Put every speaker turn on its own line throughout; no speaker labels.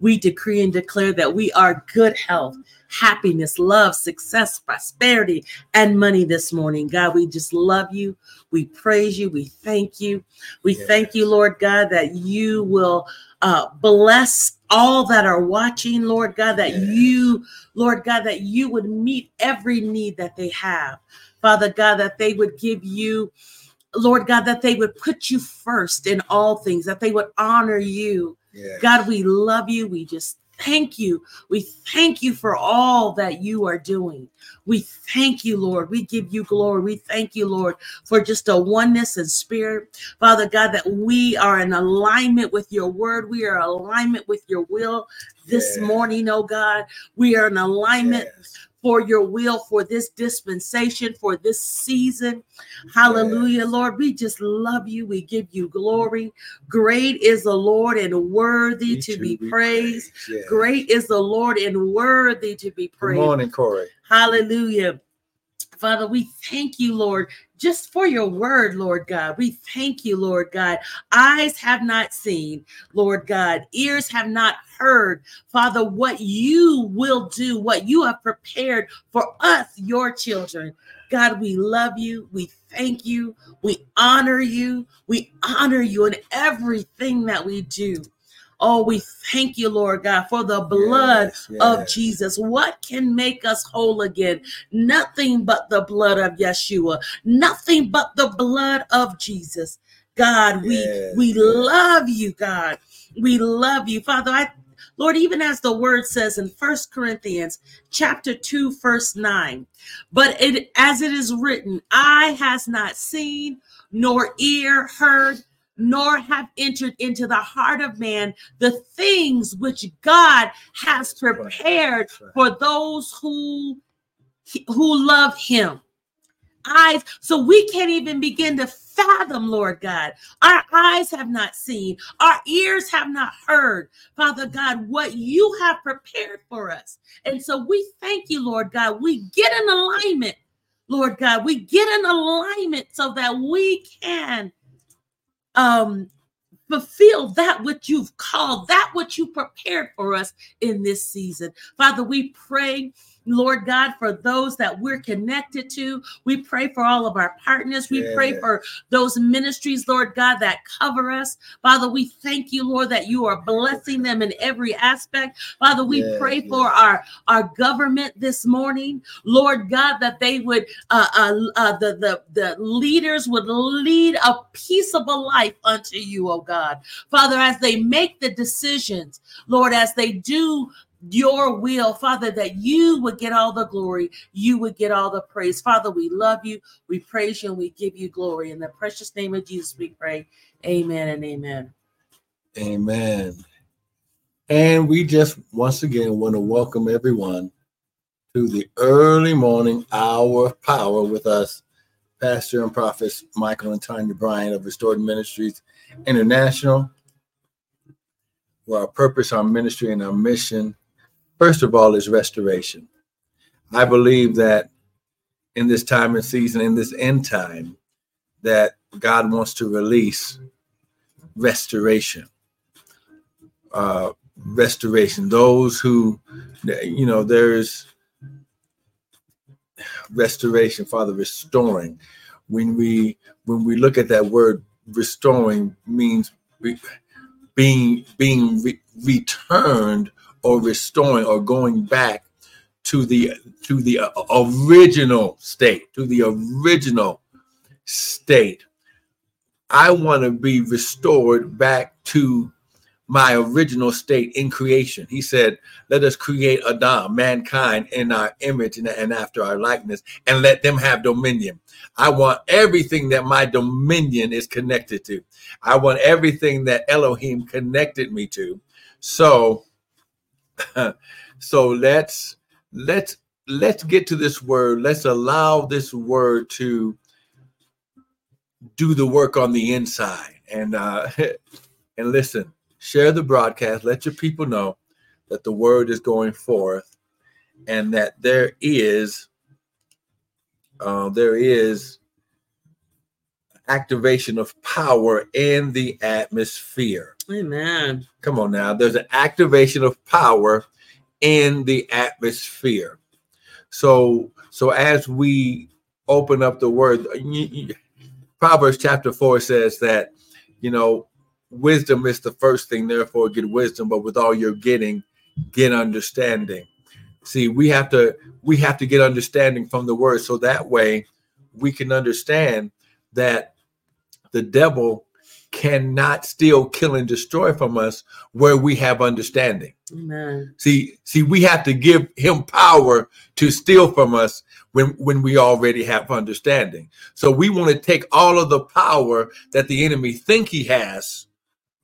we decree and declare that we are good health, happiness, love, success, prosperity, and money this morning. God, we just love you. We praise you. We thank you. We yes. thank you, Lord God, that you will uh, bless all that are watching, Lord God, that yes. you, Lord God, that you would meet every need that they have. Father God, that they would give you, Lord God, that they would put you first in all things, that they would honor you. Yes. God, we love you. We just thank you. We thank you for all that you are doing. We thank you, Lord. We give you glory. We thank you, Lord, for just a oneness in spirit. Father God, that we are in alignment with your word. We are in alignment with your will this yes. morning, oh God. We are in alignment yes for your will for this dispensation, for this season. Hallelujah, yes. Lord. We just love you. We give you glory. Great is the Lord and worthy to, to, be, be praised. praised. Yes. Great is the Lord and worthy to be praised.
Good morning, Corey.
Hallelujah. Father, we thank you, Lord, just for your word, Lord God. We thank you, Lord God. Eyes have not seen, Lord God. Ears have not heard, Father, what you will do, what you have prepared for us, your children. God, we love you. We thank you. We honor you. We honor you in everything that we do. Oh, we thank you, Lord God, for the blood yes, yes. of Jesus. What can make us whole again? Nothing but the blood of Yeshua, nothing but the blood of Jesus. God, we yes, we love you, God. We love you. Father, I Lord, even as the word says in First Corinthians chapter 2, verse 9, but it as it is written, eye has not seen, nor ear heard, nor have entered into the heart of man the things which God has prepared for those who who love him. Eyes, so we can't even begin to fathom, Lord God. Our eyes have not seen, our ears have not heard, Father God, what you have prepared for us. And so we thank you, Lord God. We get in alignment, Lord God. We get in alignment so that we can um fulfill that which you've called, that which you prepared for us in this season. Father, we pray Lord God, for those that we're connected to. We pray for all of our partners. We yeah. pray for those ministries, Lord God, that cover us. Father, we thank you, Lord, that you are blessing them in every aspect. Father, we yeah, pray yeah. for our, our government this morning, Lord God, that they would, uh, uh, uh, the, the, the leaders would lead a peaceable life unto you, oh God. Father, as they make the decisions, Lord, as they do your will, Father, that you would get all the glory, you would get all the praise. Father, we love you, we praise you, and we give you glory. In the precious name of Jesus, we pray. Amen and amen.
Amen. And we just once again want to welcome everyone to the early morning hour of power with us, Pastor and Prophets Michael and Tanya Bryant of Restored Ministries International. Where our purpose, our ministry, and our mission First of all, is restoration. I believe that in this time and season, in this end time, that God wants to release restoration. Uh, restoration. Those who, you know, there's restoration, Father, restoring. When we when we look at that word, restoring means being being re- returned or restoring or going back to the to the uh, original state to the original state. I want to be restored back to my original state in creation. He said let us create adam mankind in our image and, and after our likeness and let them have dominion. I want everything that my dominion is connected to. I want everything that elohim connected me to. So so let's let's let's get to this word. Let's allow this word to do the work on the inside. And uh and listen, share the broadcast, let your people know that the word is going forth and that there is uh, there is activation of power in the atmosphere.
Amen.
Come on now. There's an activation of power in the atmosphere. So, so as we open up the word, Proverbs chapter four says that, you know, wisdom is the first thing, therefore get wisdom, but with all you're getting, get understanding. See, we have to we have to get understanding from the word so that way we can understand that the devil cannot steal, kill, and destroy from us where we have understanding.
Amen.
See, see, we have to give him power to steal from us when, when we already have understanding. So we want to take all of the power that the enemy think he has,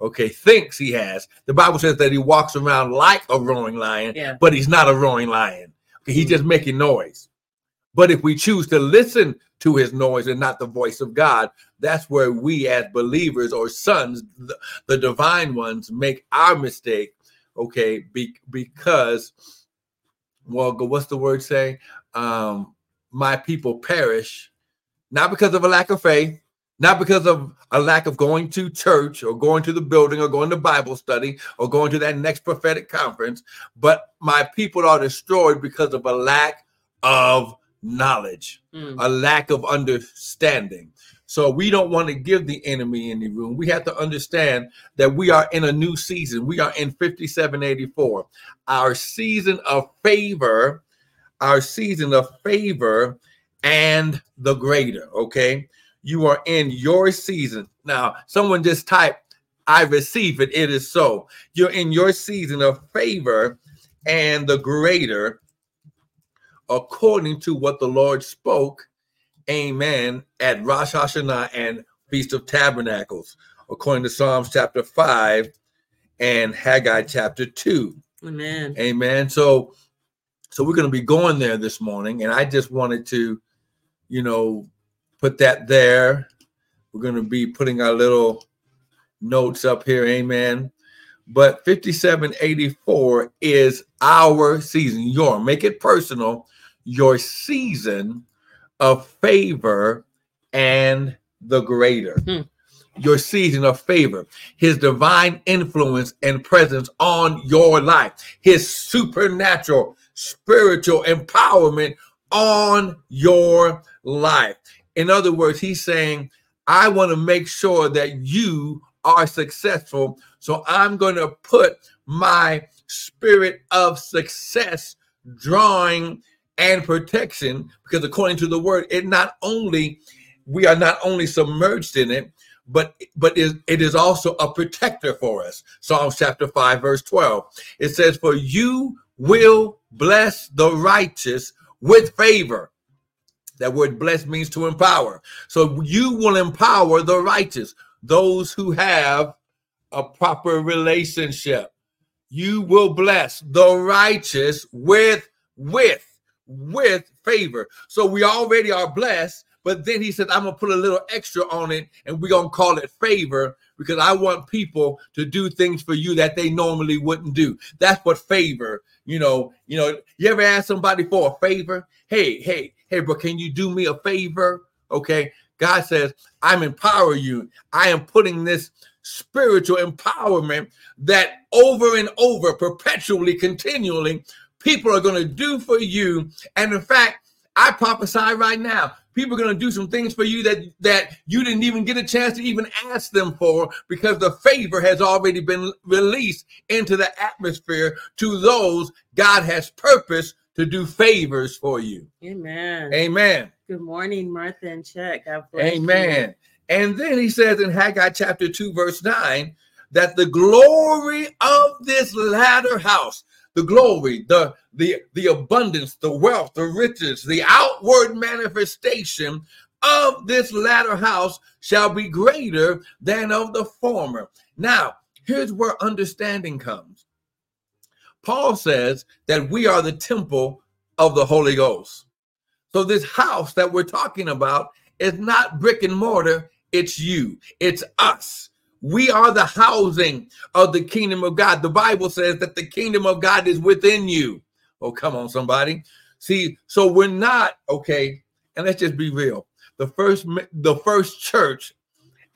okay, thinks he has. The Bible says that he walks around like a roaring lion,
Yeah.
but he's not a roaring lion. He's mm. just making noise. But if we choose to listen to his noise and not the voice of God, that's where we as believers or sons, the, the divine ones, make our mistake. Okay, be, because, well, what's the word say? Um, my people perish, not because of a lack of faith, not because of a lack of going to church or going to the building or going to Bible study or going to that next prophetic conference, but my people are destroyed because of a lack of knowledge,
Mm.
a lack of understanding. So we don't want to give the enemy any room. We have to understand that we are in a new season. We are in 5784. Our season of favor, our season of favor and the greater, okay? You are in your season. Now, someone just typed, I receive it. It is so. You're in your season of favor and the greater according to what the Lord spoke, amen, at Rosh Hashanah and Feast of Tabernacles, according to Psalms chapter 5 and Haggai chapter 2.
Amen.
Amen. So so we're going to be going there this morning and I just wanted to you know put that there. We're going to be putting our little notes up here. Amen. But 5784 is our season. Your make it personal, your season of favor and the greater.
Hmm.
Your season of favor, his divine influence and presence on your life, his supernatural spiritual empowerment on your life. In other words, he's saying, I want to make sure that you are successful. So I'm going to put my spirit of success, drawing, and protection, because according to the word, it not only we are not only submerged in it, but but it is also a protector for us. Psalms chapter 5, verse 12. It says, For you will bless the righteous with favor. That word bless means to empower. So you will empower the righteous, those who have a proper relationship. You will bless the righteous with with with favor. So we already are blessed, but then he said, I'm gonna put a little extra on it, and we're gonna call it favor because I want people to do things for you that they normally wouldn't do. That's what favor, you know, you know, you ever ask somebody for a favor? Hey, hey, hey, bro, can you do me a favor? Okay. God says, I'm empowering you. I am putting this spiritual empowerment that over and over, perpetually, continually, people are going to do for you. And in fact, I prophesy right now, people are going to do some things for you that that you didn't even get a chance to even ask them for because the favor has already been released into the atmosphere to those God has purpose to do favors for you.
Amen.
Amen.
Good morning, Martha and. God bless you.
Amen. And then he says in Haggai chapter 2, verse 9, that the glory of this latter house, the glory, the the the abundance, the wealth, the riches, the outward manifestation of this latter house shall be greater than of the former. Now, here's where understanding comes. Paul says that we are the temple of the Holy Ghost. So this house that we're talking about is not brick and mortar, it's you, it's us. We are the housing of the kingdom of God. The Bible says that the kingdom of God is within you. Oh, come on, somebody. See, so we're not, okay, and let's just be real. the first the first church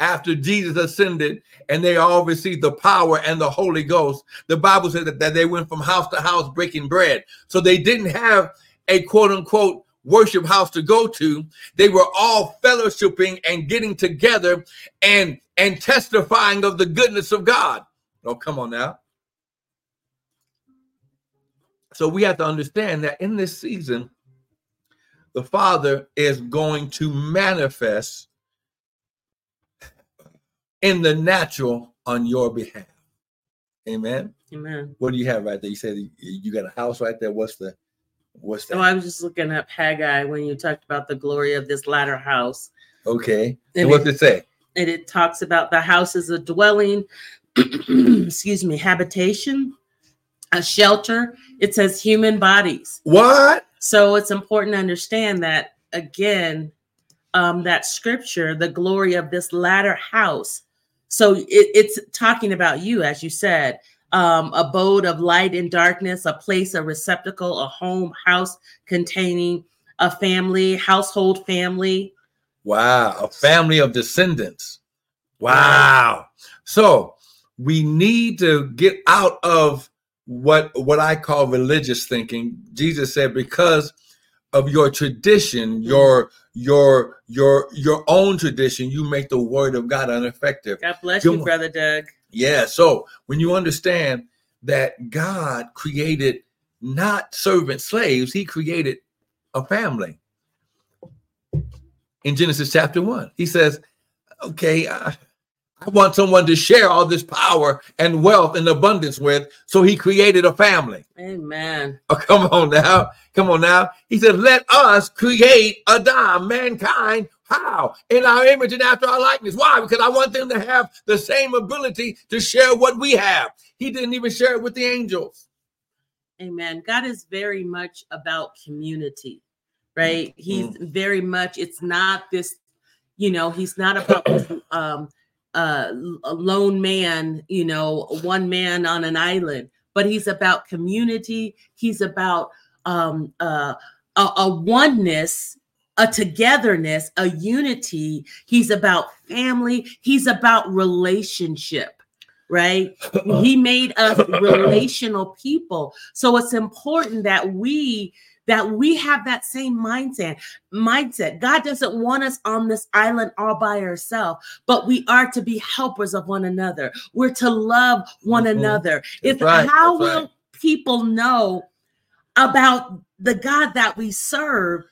after Jesus ascended and they all received the power and the Holy Ghost, the Bible said that, that they went from house to house breaking bread. So they didn't have a quote unquote worship house to go to. They were all fellowshipping and getting together and and testifying of the goodness of God. Oh, come on now. So we have to understand that in this season, the Father is going to manifest in the natural on your behalf. Amen.
Amen.
What do you have right there? You said you got a house right there. What's the what's that?
Oh, I was just looking up Haggai when you talked about the glory of this latter house.
Okay. And what it, it say?
And it talks about the house is a dwelling, excuse me, habitation, a shelter. It says human bodies.
What?
So it's important to understand that again, um, that scripture, the glory of this latter house. So it, it's talking about you, as you said, um, abode of light and darkness, a place, a receptacle, a home, house containing a family, household family.
Wow, a family of descendants. Wow. So we need to get out of what what I call religious thinking. Jesus said, because of your tradition, your your your your own tradition, you make the word of God ineffective.
God bless you, brother Doug.
Yeah. So when you understand that God created not servant slaves, He created a family. In Genesis chapter one, He says, "Okay, I, I want someone to share all this power and wealth and abundance with. So he created a family.
Amen.
Oh, come on now. Come on now. He said, let us create Adam, mankind. How? In our image and after our likeness. Why? Because I want them to have the same ability to share what we have. He didn't even share it with the angels.
Amen. God is very much about community, right? He's mm. very much, it's not this, you know, he's not about this, um, uh, a lone man, you know, one man on an island, but he's about community. He's about um, uh, a, a oneness, a togetherness, a unity. He's about family. He's about relationship right? he made us relational people. So it's important that we that we have that same mindset mindset god doesn't want us on this island all by ourselves but we are to be helpers of one another we're to love one mm-hmm. another it's right. how will right. people know about the god that we serve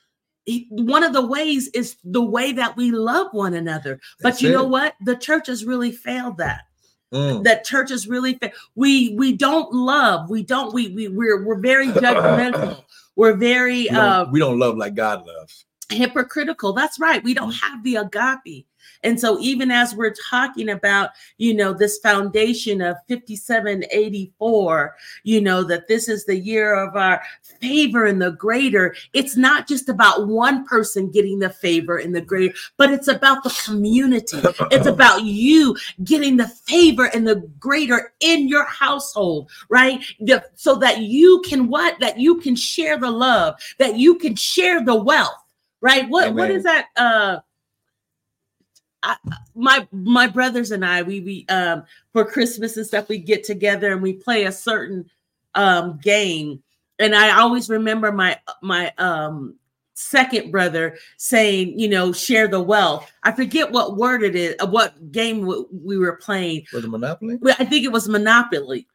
one of the ways is the way that we love one another but That's you it. know what the church has really failed that Mm. that churches really fa- we we don't love we don't we, we we're we're very judgmental we're very
we don't, uh, we don't love like God loves.
Hypocritical. That's right. We don't have the agape. And so, even as we're talking about, you know, this foundation of 5784, you know, that this is the year of our favor and the greater, it's not just about one person getting the favor and the greater, but it's about the community. it's about you getting the favor and the greater in your household, right? The, so that you can what? That you can share the love, that you can share the wealth, right? What Amen. what is that? Uh I, my my brothers and I, we we um for Christmas and stuff, we get together and we play a certain um game. And I always remember my my um second brother saying, you know, share the wealth. I forget what word it is, what game we were playing.
Was it Monopoly?
I think it was Monopoly.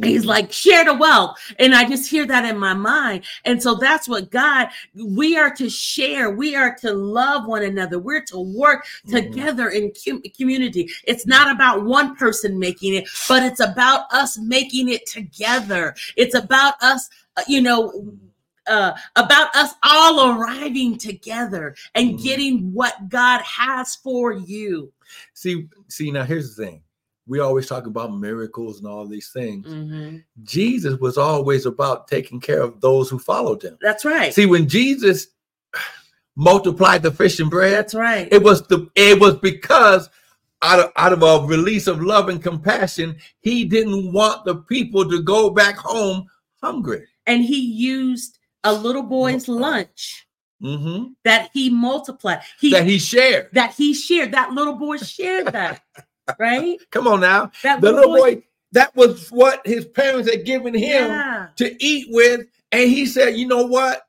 He's like, share the wealth. And I just hear that in my mind. And so that's what God, we are to share. We are to love one another. We're to work mm-hmm. together in community. It's not about one person making it, but it's about us making it together. It's about us, uh, you know, uh, about us all arriving together and mm-hmm. getting what God has for you.
See, see, now here's the thing we always talk about miracles and all these things. Mm-hmm. Jesus was always about taking care of those who followed him.
That's right.
See, when Jesus multiplied the fish and bread,
that's right.
It was the it was because out of out of a release of love and compassion, he didn't want the people to go back home hungry.
And he used a little boy's lunch
Mm-hmm.
that he multiplied. He
That he shared.
that he shared. That little boy shared that, right?
Come on now.
That
The little boy, that was what his parents had given him
Yeah.
to eat with. And he said, you know what?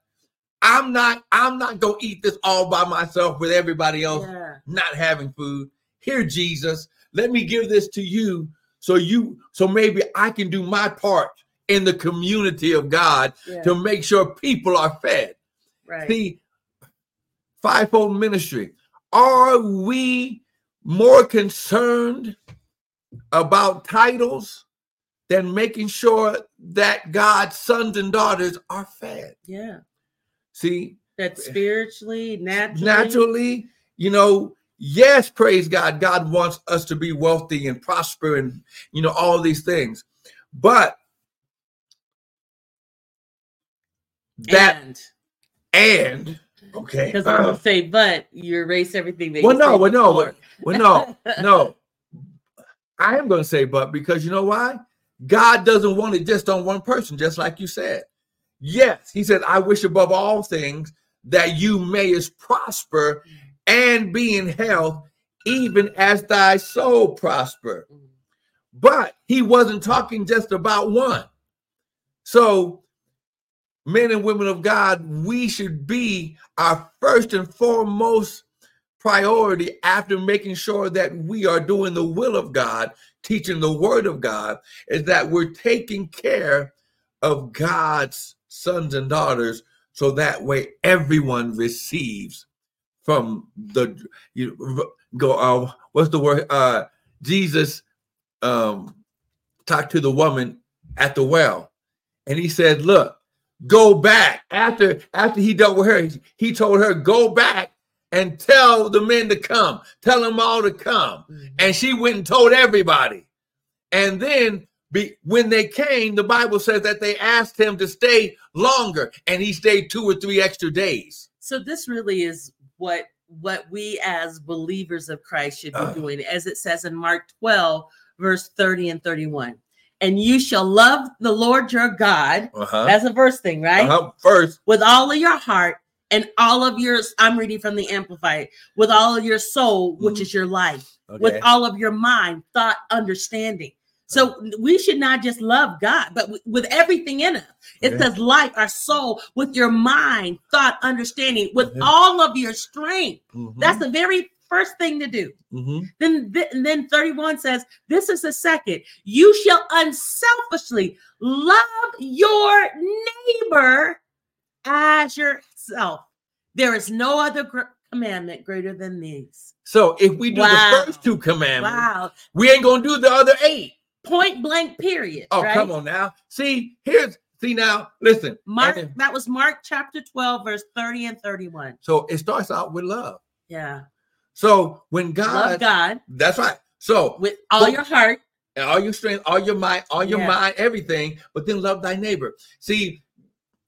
I'm not, I'm not gonna eat this all by myself with everybody else
yeah.
not having food. Here, Jesus, let me give this to you so you so maybe I can do my part in the community of God
yeah.
to make sure people are fed.
right.
The fivefold ministry. Are we more concerned about titles than making sure that God's sons and daughters are fed?
yeah.
See,
That spiritually, naturally,
naturally, you know, yes, praise God. God wants us to be wealthy and prosper and, you know, all these things. But that
and
and, okay.
because I'm
uh,
gonna say, but you erase everything. That
well,
you
no, well, no, well, no, no. I am going to say, but because you know why? God doesn't want it just on one person, just like you said. Yes, He said, I wish above all things that you mayest prosper and be in health, even as thy soul prosper. But He wasn't talking just about one. So, men and women of God, we should be our first and foremost priority after making sure that we are doing the will of God, teaching the word of God, is that we're taking care of God's sons and daughters so that way everyone receives from the you go uh, what's the word? Uh Jesus um talked to the woman at the well. And he said look go back after after he dealt with her he, he told her go back and tell the men to come tell them all to come
Mhm.
and she went and told everybody and then be, when they came the bible says that they asked him to stay longer and he stayed two or three extra days
So this really is what what we as believers of Christ should be
Uh.
doing, as it says in Mark 12, verse 30 and 31. And you shall love the Lord your God.
uh-huh,
That's a first thing, right?
uh-huh. first
With all of your heart and all of your, I'm reading from the Amplified, with all of your soul, which
Mhm.
is your life,
okay.
with all of your mind, thought, understanding. So we should not just love God, but with, with everything in us. It
Okay.
says life, our soul, with your mind, thought, understanding, with
Okay.
all of your strength.
Mhm,
That's the very first thing to do.
mhm.
Then, th- then 31 says, This is the second. You shall unselfishly love your neighbor as yourself. There is no other gr- commandment greater than these.
so if we do
Wow.
the first two commandments
Wow.
we ain't gonna do the other eight.
Point blank, period.
Oh,
right?
come on now. See, here's see now, listen.
Mark,
then-
that was Mark chapter 12, verse 30 and 31.
so it starts out with love.
Yeah.
So when God,
Love God
that's right. So
with all your heart.
and all your strength, all your mind, all your
Yeah.
mind, everything, but then love thy neighbor. See,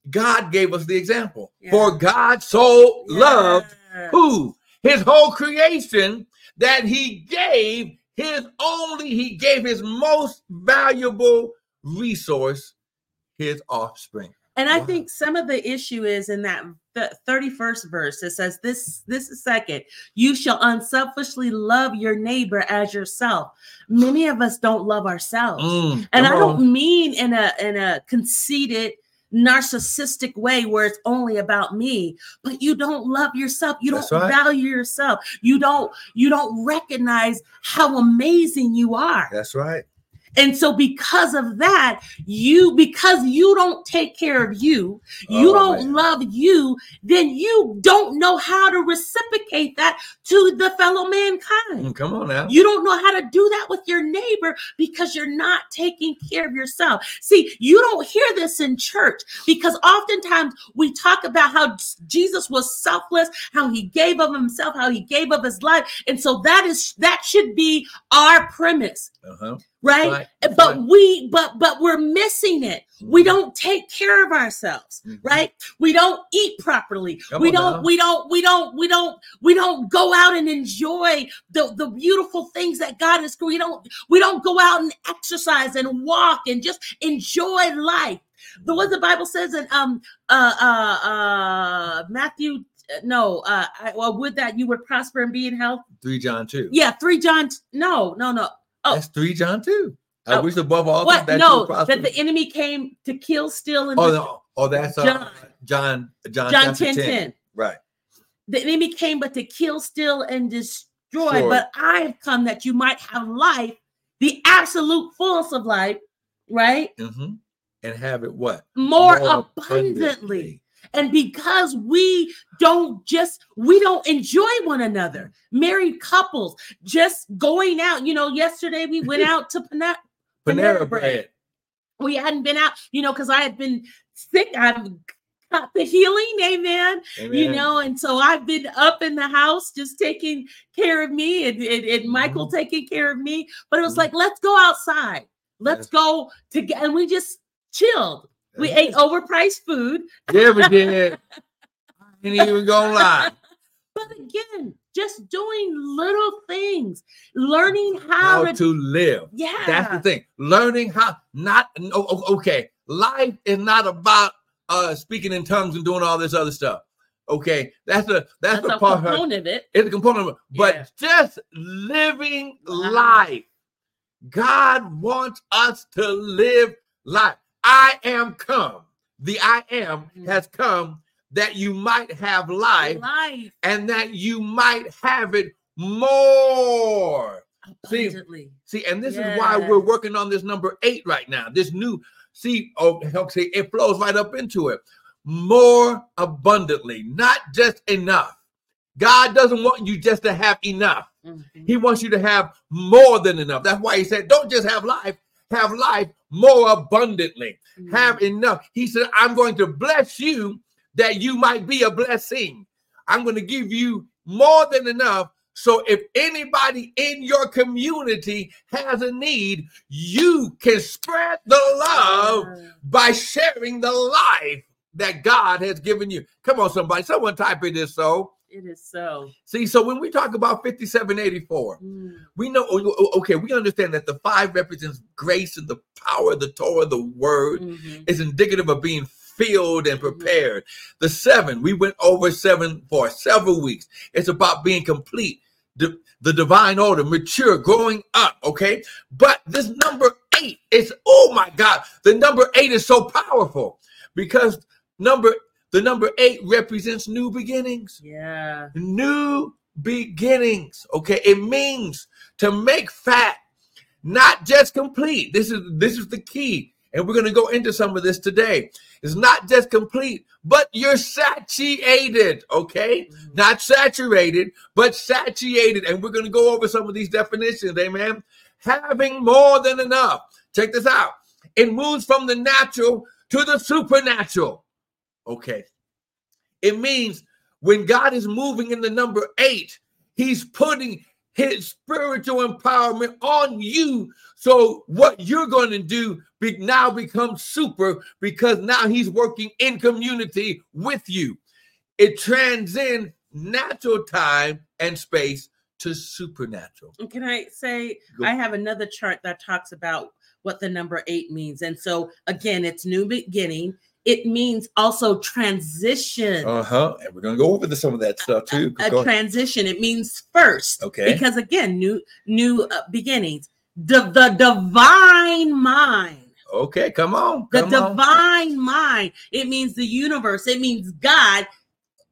God gave us the example.
Yeah.
For God so loved who? His whole creation that he gave his only, he gave his most valuable resource, his offspring.
And I
Wow.
think some of the issue is in that the 31st verse. It says, This this is second, you shall unselfishly love your neighbor as yourself. Many of us don't love ourselves.
Mm,
and I don't
on.
mean in a in a conceited narcissistic way where it's only about me but you don't love yourself you
That's
don't
right.
value yourself you don't you don't recognize how amazing you are
That's right.
And so because of that you because you don't take care of you you
Oh,
don't
man.
love you then you don't know how to reciprocate that to the fellow mankind
Mm, come on now.
you don't know how to do that with your neighbor because you're not taking care of yourself. See, you don't hear this in church because oftentimes we talk about how Jesus was selfless, how he gave of himself, how he gave of his life. And so that is that should be our premise,
Uh-huh.
Right?
Right.
But
right.
we but but we're missing it. We don't take care of ourselves,
Mhm.
right? We don't eat properly.
Come
we don't
now.
we don't we don't we don't we don't go out and enjoy the the beautiful things that God has we don't we don't go out and exercise and walk and just enjoy life. The what the Bible says in um uh uh uh Matthew no, uh, I, well, would that you would prosper and be in health?
Three John two.
Yeah, three John. No, no, no. Oh.
That's three John two. I
Oh.
wish above all
What?
that
No, that the enemy came to kill, steal, and
oh,
destroy.
no. oh, that's uh,
John.
John. John.
John
chapter
10, 10.
Right.
The enemy came but to kill, steal, and destroy.
Sure.
But I have come that you might have life, the absolute fullness of life, right?
hmm And have it what?
More,
More
abundantly. And because we don't just we don't enjoy one another, married couples just going out. You know, yesterday we went out to Panera.
Panera,
Panera bread.
bread.
We hadn't been out, you know, because I had been sick. I've got the healing, amen. You know, and so I've been up in the house just taking care of me and, and, and Michael
Mm-hmm.
taking care of me. But it was
Mhm.
like, let's go outside. Let's
Yes.
go together. And we just chilled. We ate overpriced food.
Yeah, we did. I ain't even gonna lie.
But again, just doing little things, learning how,
How
to,
to live.
yeah,
That's the thing. Learning how not okay. Life is not about uh speaking in tongues and doing all this other stuff. Okay, that's a that's,
that's
the
a
part.
component of it.
It's a component, of it. but
Yeah.
just living
Wow.
life. God wants us to live life. I am come. The I am
Mhm.
has come that you might have life
Life
and that you might have it more. See,
abundantly.
See, and this is why we're working on this number eight right now. This new, see, oh, okay, it flows right up into it. More abundantly, not just enough. God doesn't want you just to have enough.
Mhm.
He wants you to have more than enough. That's why he said, don't just have life, have life more abundantly. Have mm. enough. He said, I'm going to bless you that you might be a blessing. I'm going to give you more than enough. So if anybody in your community has a need, you can spread the love
Yeah.
by sharing the life that God has given you. Come on, somebody. Someone type it this so.
It is so.
See, so when we talk about 5784,
Mm.
we know, oh, oh, okay, we understand that the five represents grace and the power of the Torah, the word
Mhm.
is indicative of being filled and
Mhm.
prepared. The seven, we went over seven for several weeks. It's about being complete, the, the divine order, mature, growing up, okay? But this number eight is, oh my God, the number eight is so powerful because number the number eight represents new beginnings.
Yeah.
new beginnings okay? It means to make fat not just complete. This is this is the key and we're going to go into some of this today. It's not just complete but you're satiated okay?
Mhm.
not saturated but satiated and we're going to go over some of these definitions amen? Having more than enough. Check this out. It moves from the natural to the supernatural okay it means when God is moving in the number eight, He's putting His spiritual empowerment on you. So what you're going to do be, now becomes super because now He's working in community with you. It transcends natural time and space to supernatural.
Can I say
Go.
I have another chart that talks about what the number eight means. And so again, it's new beginning. It means also transition.
Uh huh. And we're going to go over the, some of that stuff too.
a
Go-
transition. It means first.
Okay.
Because again, new new uh, beginnings. The the divine mind.
okay, come on.
The
Come on.
divine mind. It means the universe. It means God,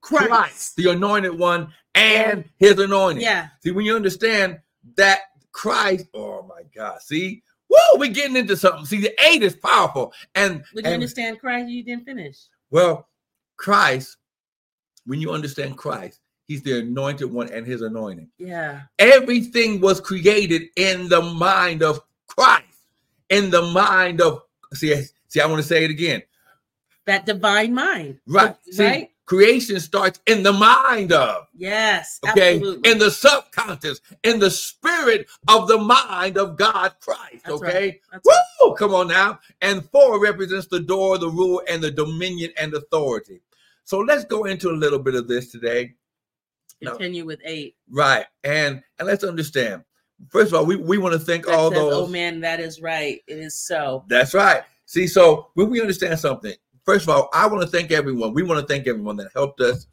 Christ.
Christ, the anointed one, and his anointing.
Yeah.
See, when you understand that Christ, oh my God, see, whoa, we're getting into something. See, the eight is powerful. And,
Would you
and
understand Christ? You didn't finish.
well, Christ, when you understand Christ, he's the anointed one and his anointing.
Yeah.
Everything was created in the mind of Christ, in the mind of, see, see, I want to say it again.
That divine mind.
Right. See,
right?
Creation starts in the mind of.
Yes.
okay
Absolutely.
in the subconscious in the spirit of the mind of god christ
That's
okay
right. That's right.
Woo! come on now and four represents the door the rule and the dominion and authority so let's go into a little bit of this today.
Continue with eight.
right and and let's understand first of all we, we want to thank
That
all
says, oh,
those
oh man, that is right. It is so.
that's right see so when we understand something first of all i want to thank everyone we want to thank everyone that helped us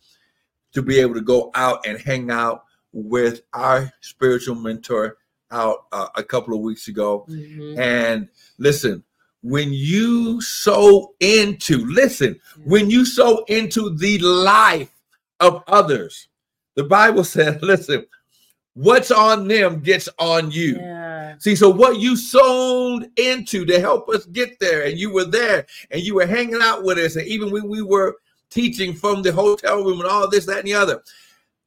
to be able to go out and hang out with our spiritual mentor out uh, a couple of weeks ago.
Mhm.
And listen, when you sow into, listen, when you sow into the life of others, the Bible says, listen, what's on them gets on you.
Yeah.
See, so what you sold into to help us get there, and you were there, and you were hanging out with us, and even when we were teaching from the hotel room and all this, that, and the other,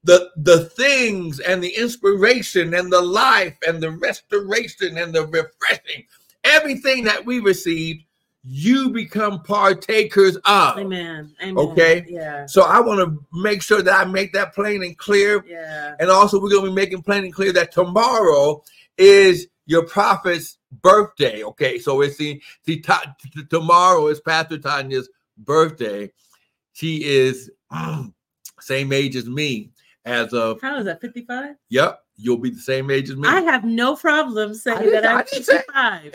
the the things and the inspiration and the life and the restoration and the refreshing, everything that we received, you become partakers of.
Amen. Amen.
Okay.
Yeah.
So I want to make sure that I make that plain and clear.
Yeah.
And also, we're going to be making plain and clear that tomorrow is your prophet's birthday. Okay, so it's the, the ta- t- tomorrow is Pastor Tanya's birthday. She is same age as me. As of
How is that? 55?
yep, you'll be the same age as me.
I have no problem saying
didn't-
that
I
I'm
didn't say-
55.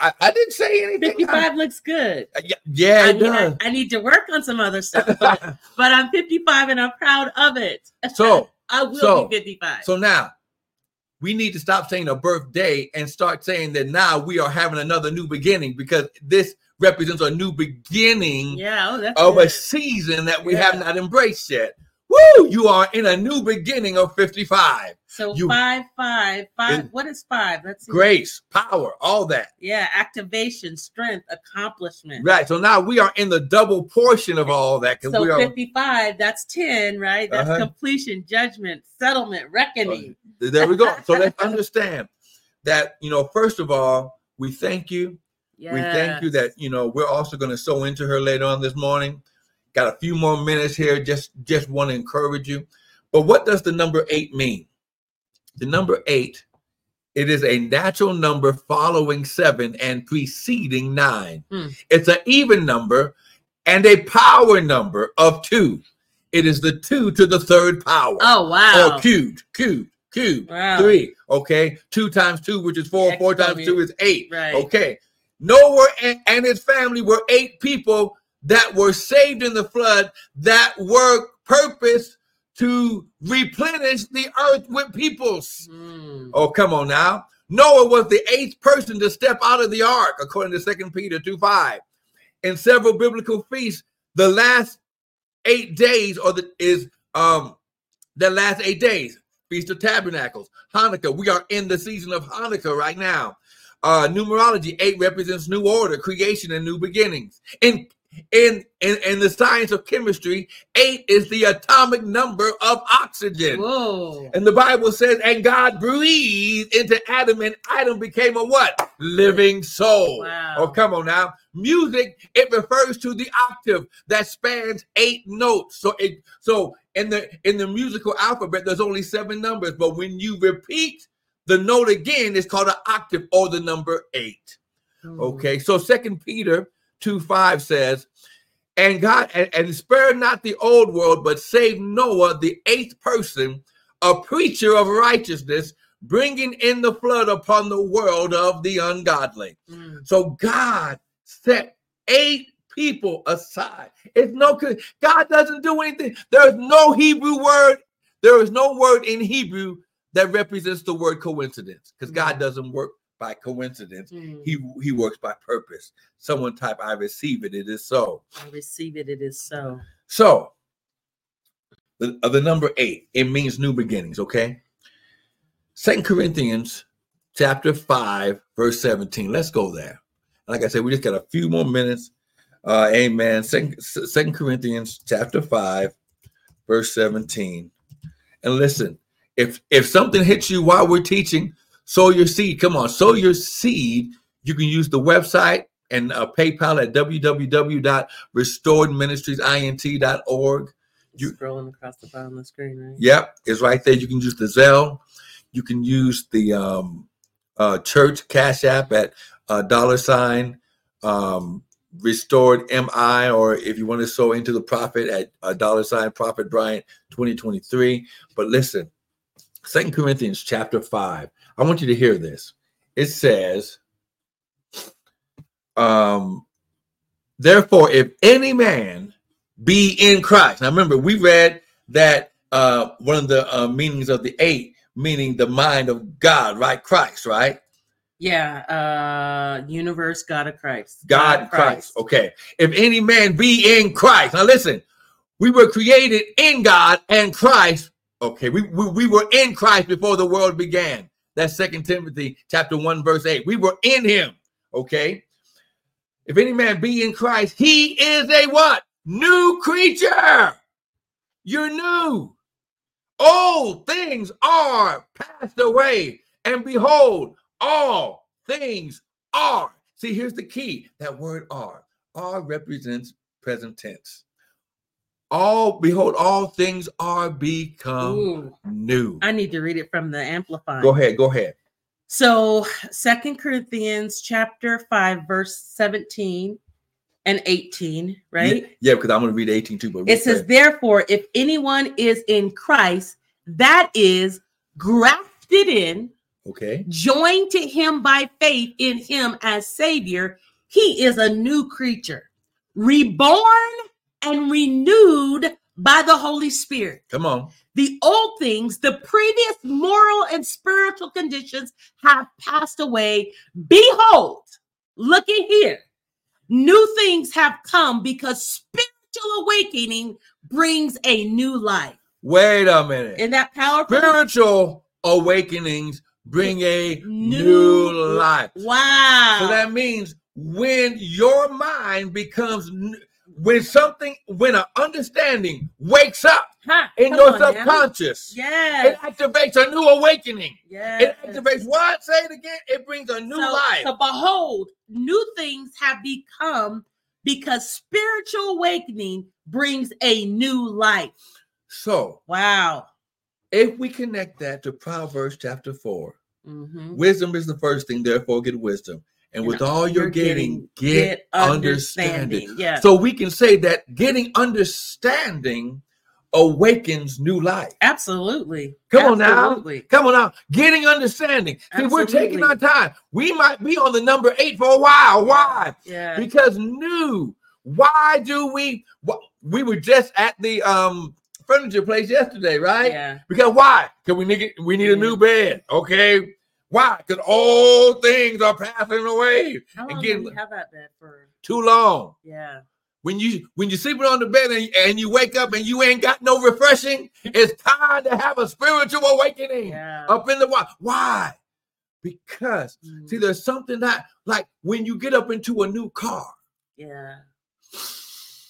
I, I didn't say anything.
55 looks good.
Uh, yeah, yeah,
I,
it
mean, I. I need to work on some other stuff, but, but I'm 55 and I'm proud of it.
so,
I will
so-
be 55.
so now we need to stop saying a birthday and start saying that now we are having another new beginning because this represents a new beginning
yeah, oh,
of a season that we
Yeah.
have not embraced yet. Woo! You are in a new beginning of 55.
So
you-
five, five, five. What is five? Let's see.
Grace, power, all that.
Yeah, activation, strength, accomplishment.
Right. So now we are in the double portion of all that
So
we are
55, that's 10, right? That's
Uh-huh.
completion, judgment, settlement, reckoning.
there we go. So let's understand that, you know, first of all, we thank you. We thank you that, you know, we're also going to sow into her later on this morning. Got a few more minutes here. Just just want to encourage you. But what does the number eight mean? The number eight, it is a natural number following seven and preceding nine.
Hmm.
It's an even number and a power number of two. It is the two to the third power.
Oh, wow.
Or cubed, cubed, cubed.
Wow.
Three. Okay. Two times two, which is four. Four times two is eight.
Right.
Okay. Noah and, and his family were eight people that were saved in the flood that were purposed to replenish the earth with peoples.
Hmm.
Oh, come on now. Noah was the eighth person to step out of the ark, according to Second Peter 2 5. In several biblical feasts, the last eight days or the is um the last eight days. Feast of Tabernacles, Hanukkah. We are in the season of Hanukkah right now. Uh numerology, eight represents new order, creation, and new beginnings. In in in, in the science of chemistry, eight is the atomic number of oxygen.
Whoa.
And the Bible says, and God breathed into Adam, and Adam became a what? Living soul.
Wow.
Oh, come on now. Music, it refers to the octave that spans eight notes. So it so in the in the musical alphabet, there's only seven numbers, but when you repeat the note again, it's called an octave or the number eight.
Hmm.
Okay, so Second Peter 2 5 says, and God and, and spare not the old world, but save Noah, the eighth person, a preacher of righteousness, bringing in the flood upon the world of the ungodly.
Hmm.
So God set eight people aside. It's no God doesn't do anything. There is no Hebrew word. There is no word in Hebrew that represents the word coincidence because God doesn't work by coincidence.
Hmm.
He he works by purpose. Someone type, I receive it. It is so.
I receive it. It is so.
So the, uh, the number eight, it means new beginnings, okay? Second Corinthians chapter 5, verse 17. Let's go there. Like I said, we just got a few more minutes. Uh, amen. Second, Second Corinthians chapter 5, verse 17. And listen, if if something hits you while we're teaching, sow your seed. Come on, sow your seed. You can use the website and uh, PayPal at www.restoredministriesint.org. You-
scrolling across the bottom of the screen, right?
Yep, it's right there. You can use the Zelle. You can use the um, uh, church cash app at uh, dollar sign um, restored MI, or if you want to sow into the prophet at uh, dollar sign prophet Bryant 2023. But listen, Second Corinthians chapter 5. I want you to hear this. It says, um, therefore, if any man be in Christ. Now remember, we read that uh, one of the uh, meanings of the eight, meaning the mind of God, right? Christ, right?
Yeah. Uh universe, God of Christ.
God, Christ. Okay. If any man be in Christ, now listen, we were created in God and Christ. Okay, we, we, we were in Christ before the world began. That's Second Timothy chapter 1, verse 8. We were in him. Okay. If any man be in Christ, he is a what? New creature. You're new. Old things are passed away, and behold, all things are. See, here's the key that word are. Are represents present tense. All, behold, all things are become
Ooh,
new.
I need to read it from the amplified.
Go ahead, go ahead.
So, Second Corinthians chapter 5, verse 17 and 18, right?
Yeah, yeah, because I'm going to read 18 too. But
It says,
first.
Therefore, if anyone is in Christ, that is grafted in,
okay,
joined to him by faith in him as Savior, he is a new creature, reborn and renewed by the Holy Spirit.
come on.
The old things, the previous moral and spiritual conditions have passed away. Behold, looky here. New things have come because spiritual awakening brings a new life.
Wait a minute.
Isn't that powerful?
Spiritual awakenings bring a
New
new life.
Wow.
So that means when your mind becomes, when something, when an understanding wakes up
Huh,
in your
on
subconscious, it activates a new awakening.
Yes.
It activates what? Say it again. It brings a new
so,
life.
so behold, new things have become because spiritual awakening brings a new life.
So
Wow.
if we connect that to Proverbs chapter 4,
Mhm.
wisdom is the first thing, therefore get wisdom. And with all you're, getting, get, understanding.
Yeah.
So we can say that getting understanding awakens new life.
absolutely.
Come on now.
Absolutely.
Come on now, getting understanding. See, we're taking our time. We might be on the number eight for a while. Why?
Yeah.
Because new. Why do we? We were just at the um furniture place yesterday, right?
Yeah.
Because why? Because we need we need a new bed. Okay. Why? Because all things are passing away.
How long do we have that bed for?
Too long.
Yeah.
When you when you're sleeping on the bed and, and you wake up and you ain't got no refreshing, it's time to have a spiritual awakening
Yeah.
up in the why. Why? Because
Mm,
see, there's something that like when you get up into a new car
yeah.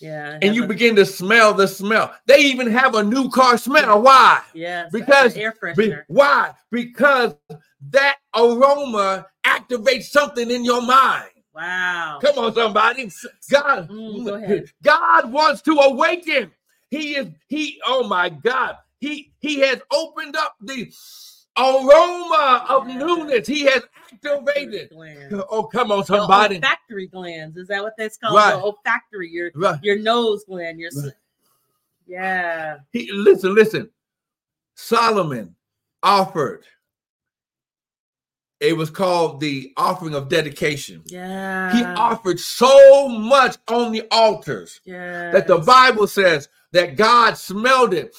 Yeah.
and you begin to smell the smell. They even have a new car smell. Why?
Yes.
because
air
Be-
freshener.
why? Because that aroma activates something in your mind.
Wow.
Come on, somebody. God,
Mm, go ahead.
God wants to awaken. He is, he, oh my God. He he has opened up the aroma of newness. He has activated. Oh, come on,
The
somebody.
olfactory glands. Is that what that's called?
Right.
The olfactory, your
Right.
your nose gland, your
Right.
yeah.
He, listen, listen. Solomon offered. It was called the offering of dedication.
Yeah.
He offered so much on the altars
yeah.
that the Bible says that God smelled it.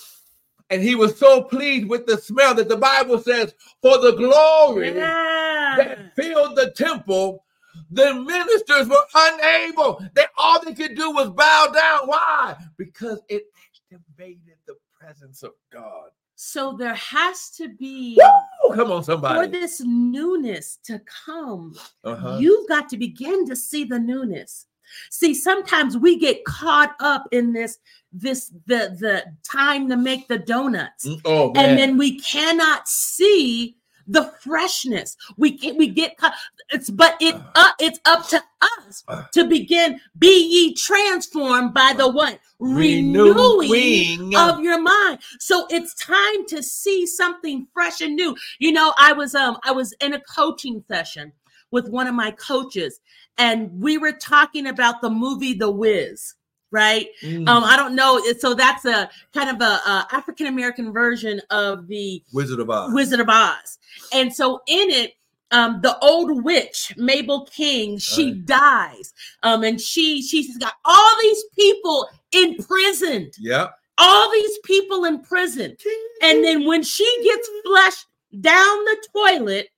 And he was so pleased with the smell that the Bible says, for the glory
yeah.
that filled the temple, the ministers were unable. They all they could do was bow down. Why? Because it activated the presence of God.
So there has to be
Woo! Come on, somebody for
this newness to come.
Uh-huh.
You've got to begin to see the newness. See, sometimes we get caught up in this, this the the time to make the donuts.
Mm, Oh
and then we cannot see the freshness. We can we get caught. It's but it up it's up to us to begin. Be ye transformed by the what renewing
Renewing.
of your mind. So it's time to see something fresh and new. You know, I was um I was in a coaching session with one of my coaches, and we were talking about the movie The Wiz. Right.
Mm.
Um, I don't know. So that's a kind of a, a African American version of the
Wizard of Oz.
Wizard of Oz. And so in it, um, the old witch Mabel King, she
Right.
dies. Um, and she she's got all these people imprisoned
Yeah,
all these people in prison. And then when she gets flushed down the toilet,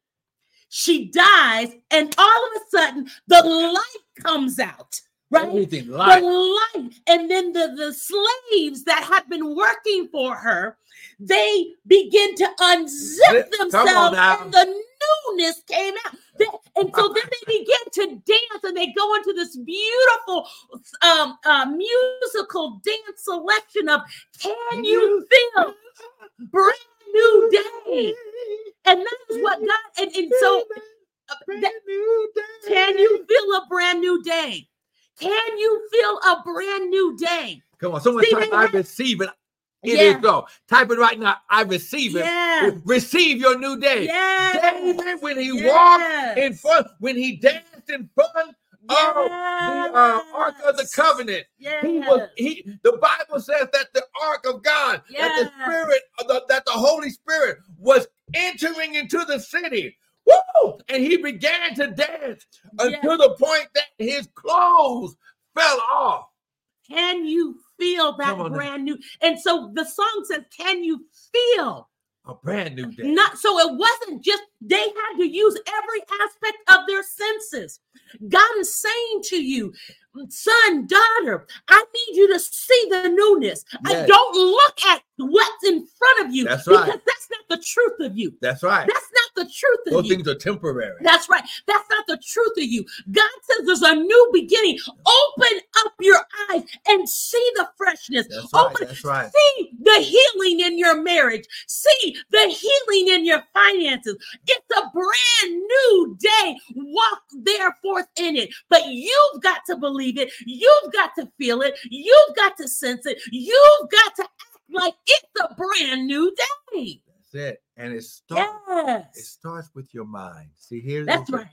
she dies, and all of a sudden the light comes out. Right?
Everything
The
light.
light. And then the, the slaves that had been working for her, they begin to unzip
Zip.
Themselves, and the newness came out. They- and so then they begin to dance, and they go into this beautiful um, uh, musical dance selection of "Can You Feel?" New day, and that is what God. And, and so, uh, that- can you feel a brand new day? Can you feel a brand new day?
Come on, someone
See,
type
they
I
have-
receive it. It is
Yeah.
so. Type it right now. I receive it.
Yeah.
Receive your new day.
Yeah.
David, when he walked in front, when he danced in front of the uh, Ark of the
Yes.
Covenant, he was he. The Bible says that the Ark of God, that the Spirit, of the, that the Holy Spirit was entering into the city. Woo! And he began to dance until the point that his clothes fell off.
Can you feel that
on now.
brand new? And so the song says, Can you feel?
A brand new day.
Not so it wasn't just they had to use every aspect of their senses. God is saying to you, son, daughter, I need you to see the newness. I don't look at what's in front of you
That's right.
because that's not the truth of you.
That's right.
That's the truth of
Those
you.
things are temporary.
That's right. That's not the truth of you. God says there's a new beginning. Open up your eyes and see the freshness.
That's right.
Open,
That's right.
see the healing in your marriage. See the healing in your finances. It's a brand new day. Walk there forth in it. But you've got to believe it. You've got to feel it. You've got to sense it. You've got to act like it's a brand new day.
It. And it starts. It starts with your mind. See, here
That's right.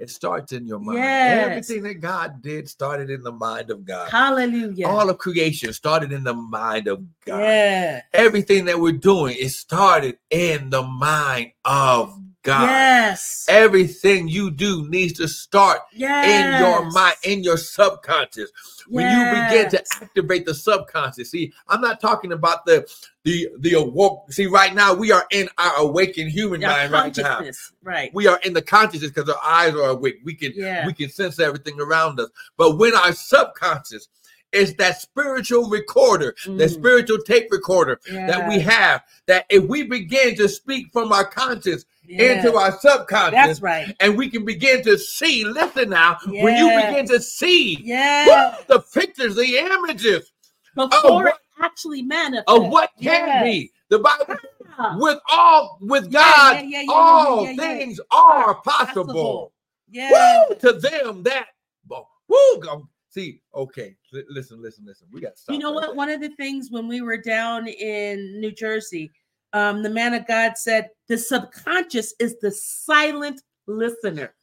It starts in your mind.
Yes.
Everything that God did started in the mind of God.
Hallelujah.
All of creation started in the mind of God.
Yeah.
Everything that we're doing, it started in the mind of God.
Yes.
Everything you do needs to start
Yes.
in your mind, in your subconscious. When you begin to activate the subconscious. See, I'm not talking about the the the awoke. See, right now we are in our awakened human
Your
mind right now.
Right.
We are in the consciousness because our eyes are awake. We can
Yeah.
we can sense everything around us. But when our subconscious is that spiritual recorder, that
Mm.
spiritual tape recorder that we have, that if we begin to speak from our conscious
Yeah.
into our subconscious,
That's right.
and we can begin to see. Listen now, when you begin to see
Yeah.
woo, the pictures, the images
Before
what-
it actually manifests.
of what can
Yes.
be, the Bible
Yeah.
with all with God,
yeah, yeah, yeah,
all
yeah, yeah, yeah.
things are possible.
Yeah.
Woo, to them that woo, go- see, okay, listen, listen, listen. We got.
You know
right
what?
there.
One of the things when we were down in New Jersey, um, the man of God said the subconscious is the silent listener.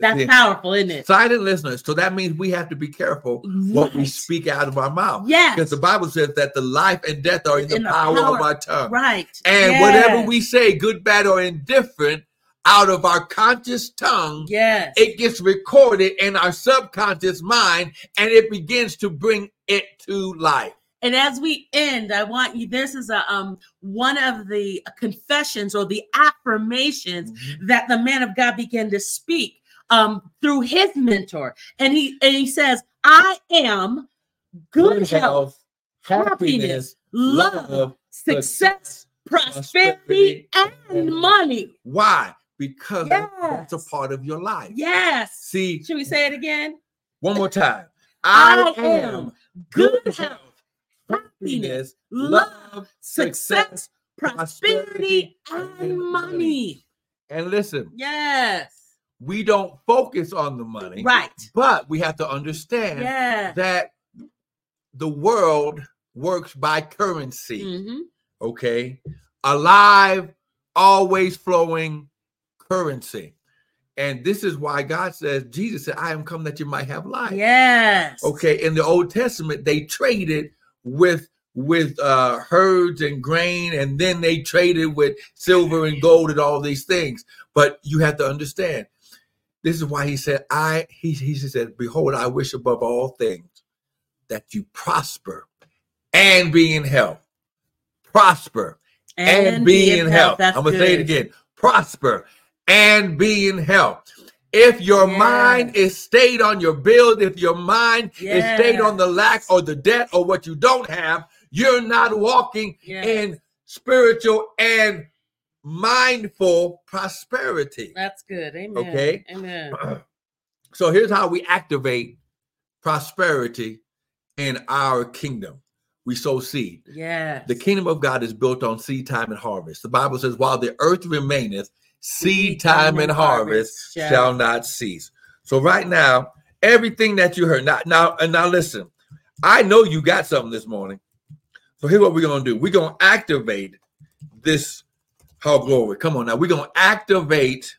That's
Yeah.
powerful, isn't it?
Silent listeners. So that means we have to be careful what we speak out of our mouth.
Yes.
Because the Bible says that the life and death are in
In the
power, of our tongue.
Right.
And whatever we say, good, bad, or indifferent, out of our conscious tongue,
Yes.
it gets recorded in our subconscious mind and it begins to bring it to life.
And as we end, I want you. This is a um one of the confessions or the affirmations that the man of God began to speak um through his mentor, and he and he says, "I am good, health, happiness, love, success, prosperity, and money."
Why? Because it's a part of your life.
Yes.
See,
Should we say it again?
one more time.
I
I,
am
am
good health, happiness, love, success, prosperity, and money.
And listen,
Yes.
we don't focus on the money,
Right.
but we have to understand
Yeah.
that the world works by currency.
Mhm.
okay alive always flowing currency and this is why god says jesus said i am come that you might have life
Yes.
okay in the old testament they traded with with uh herds and grain and then they traded with silver and gold and all these things but you have to understand this is why he said i he, he said behold i wish above all things that you prosper and be in health. Prosper and, be, in health.
That's
I'm gonna say it again. Prosper and being helped. If your
Yeah.
mind is stayed on your bills, if your mind is stayed on the lack or the debt or what you don't have, you're not walking
Yes.
in spiritual and mindful prosperity.
That's good. Amen.
Okay.
Amen.
So here's how we activate prosperity in our kingdom. We sow seed.
Yes.
The kingdom of God is built on seed time and harvest. The Bible says, while the earth remaineth, seed time and harvest shall not cease. So right now, everything that you heard, now, now, and now listen, I know you got something this morning. So here's what we're gonna do. We're gonna activate this. Oh, glory. Come on now. We're gonna activate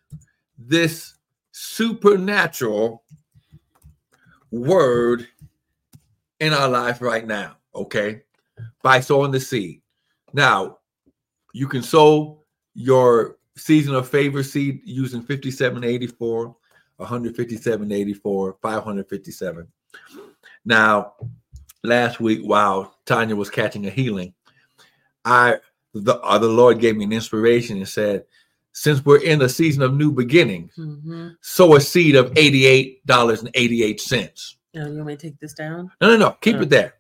this supernatural word in our life right now. Okay. By sowing the seed. Now, you can sow your season of favor seed using 5784, 15784, 557. Now, last week while Tanya was catching a healing, I the, uh, the Lord gave me an inspiration and said, since we're in the season of new beginnings,
Mm-hmm.
sow a seed of $88.88.
Oh, you want me to take this down?
No, no, no. Keep
Oh.
it there.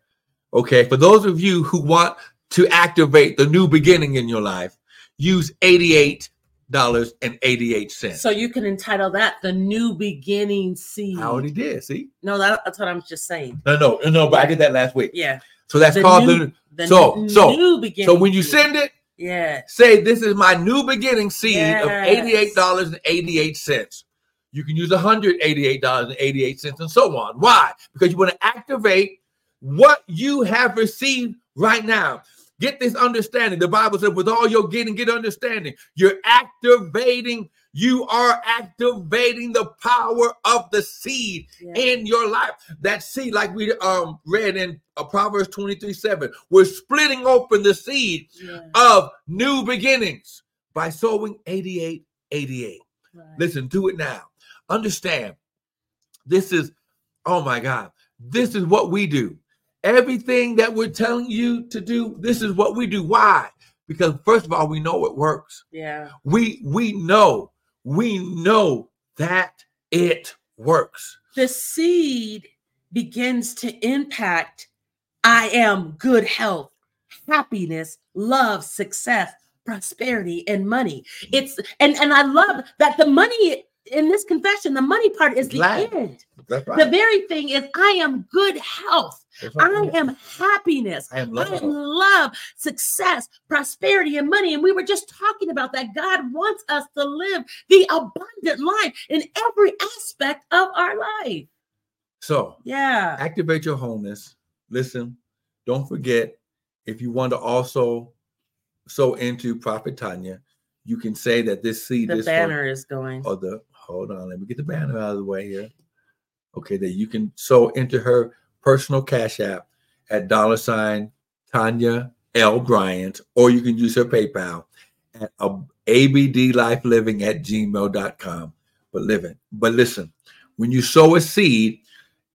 Okay. For those of you who want to activate the new beginning in your life, use $88.88. cents.
So you can entitle that the new beginning seed.
I already did. See?
No, that, that's what I'm just saying.
No, no, no, but I did that last week.
Yeah.
So that's
The
called
new-
the.
The
So-
new,
so-
new beginning.
So when you
seed.
send it,
yeah.
say this is my new beginning seed of $88.88. You can use $188.88 and so on. Why? Because you want to activate what you have received right now. Get this understanding. The Bible said, with all your getting, get understanding. You're activating, you are activating the power of the seed
yeah.
in your life. That seed, like we um read in uh, Proverbs 23 7, we're splitting open the seed
yeah.
of new beginnings by sowing 88 88.
Right.
Listen, do it now. Understand, this is, oh my God, this is what we do. Everything that we're telling you to do, this is what we do. Why? Because first of all, we know it works.
Yeah.
We we know, we know that it works.
The seed begins to impact I am good health, happiness, love, success, prosperity, and money. It's and and I love that the money in this confession, the money part is the end.
That's
The very thing is I am good health. I am happiness.
I am
I am
love.
love, success, prosperity, and money. And we were just talking about that. God wants us to live the abundant life in every aspect of our life.
So
Yeah.
activate your wholeness. Listen, don't forget if you want to also sow into Prophet Tanya, you can say that this seed
The
is
banner is going.
for or the hold on, let me get the banner out of the way here. Okay, that you can sow into her personal cash app at dollar sign Tanya L. Bryant, or you can use her PayPal at uh, abdlifeliving at gmail.com. But living, but listen, when you sow a seed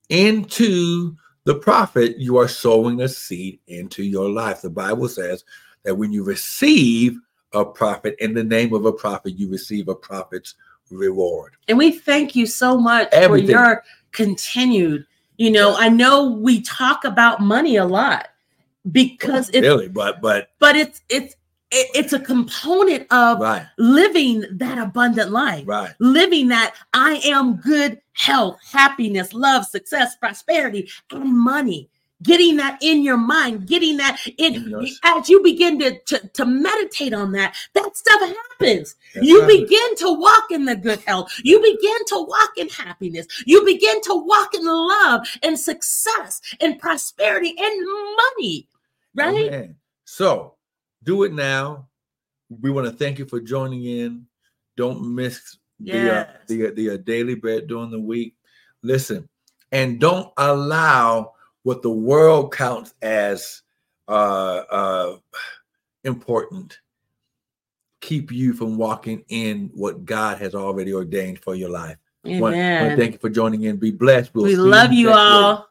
into the prophet, you are sowing a seed into your life. The Bible says that when you receive a prophet in the name of a prophet, you receive a prophet's reward.
And we thank you so much
Everything.
for your continued. You know, I know we talk about money a lot because it's
really, but but
but it's it's it's a component of
right,
living that abundant life.
right.
living that I am good health, happiness, love, success, prosperity, and money. Getting that in your mind, getting that in
yours.
as you begin to, to, to meditate on that, that stuff happens.
That's
you
right.
begin to walk in the good health. You begin to walk in happiness. You begin to walk in love and success and prosperity and money. Right?
Amen. So do it now. We want to thank you for joining in. Don't miss the uh,
Yes.
the the uh, daily bread during the week. Listen, and don't allow what the world counts as uh, uh, important keep you from walking in what God has already ordained for your life. Want- want to
Amen.
thank you for joining in. Be blessed. We'll
we love you
week.
all.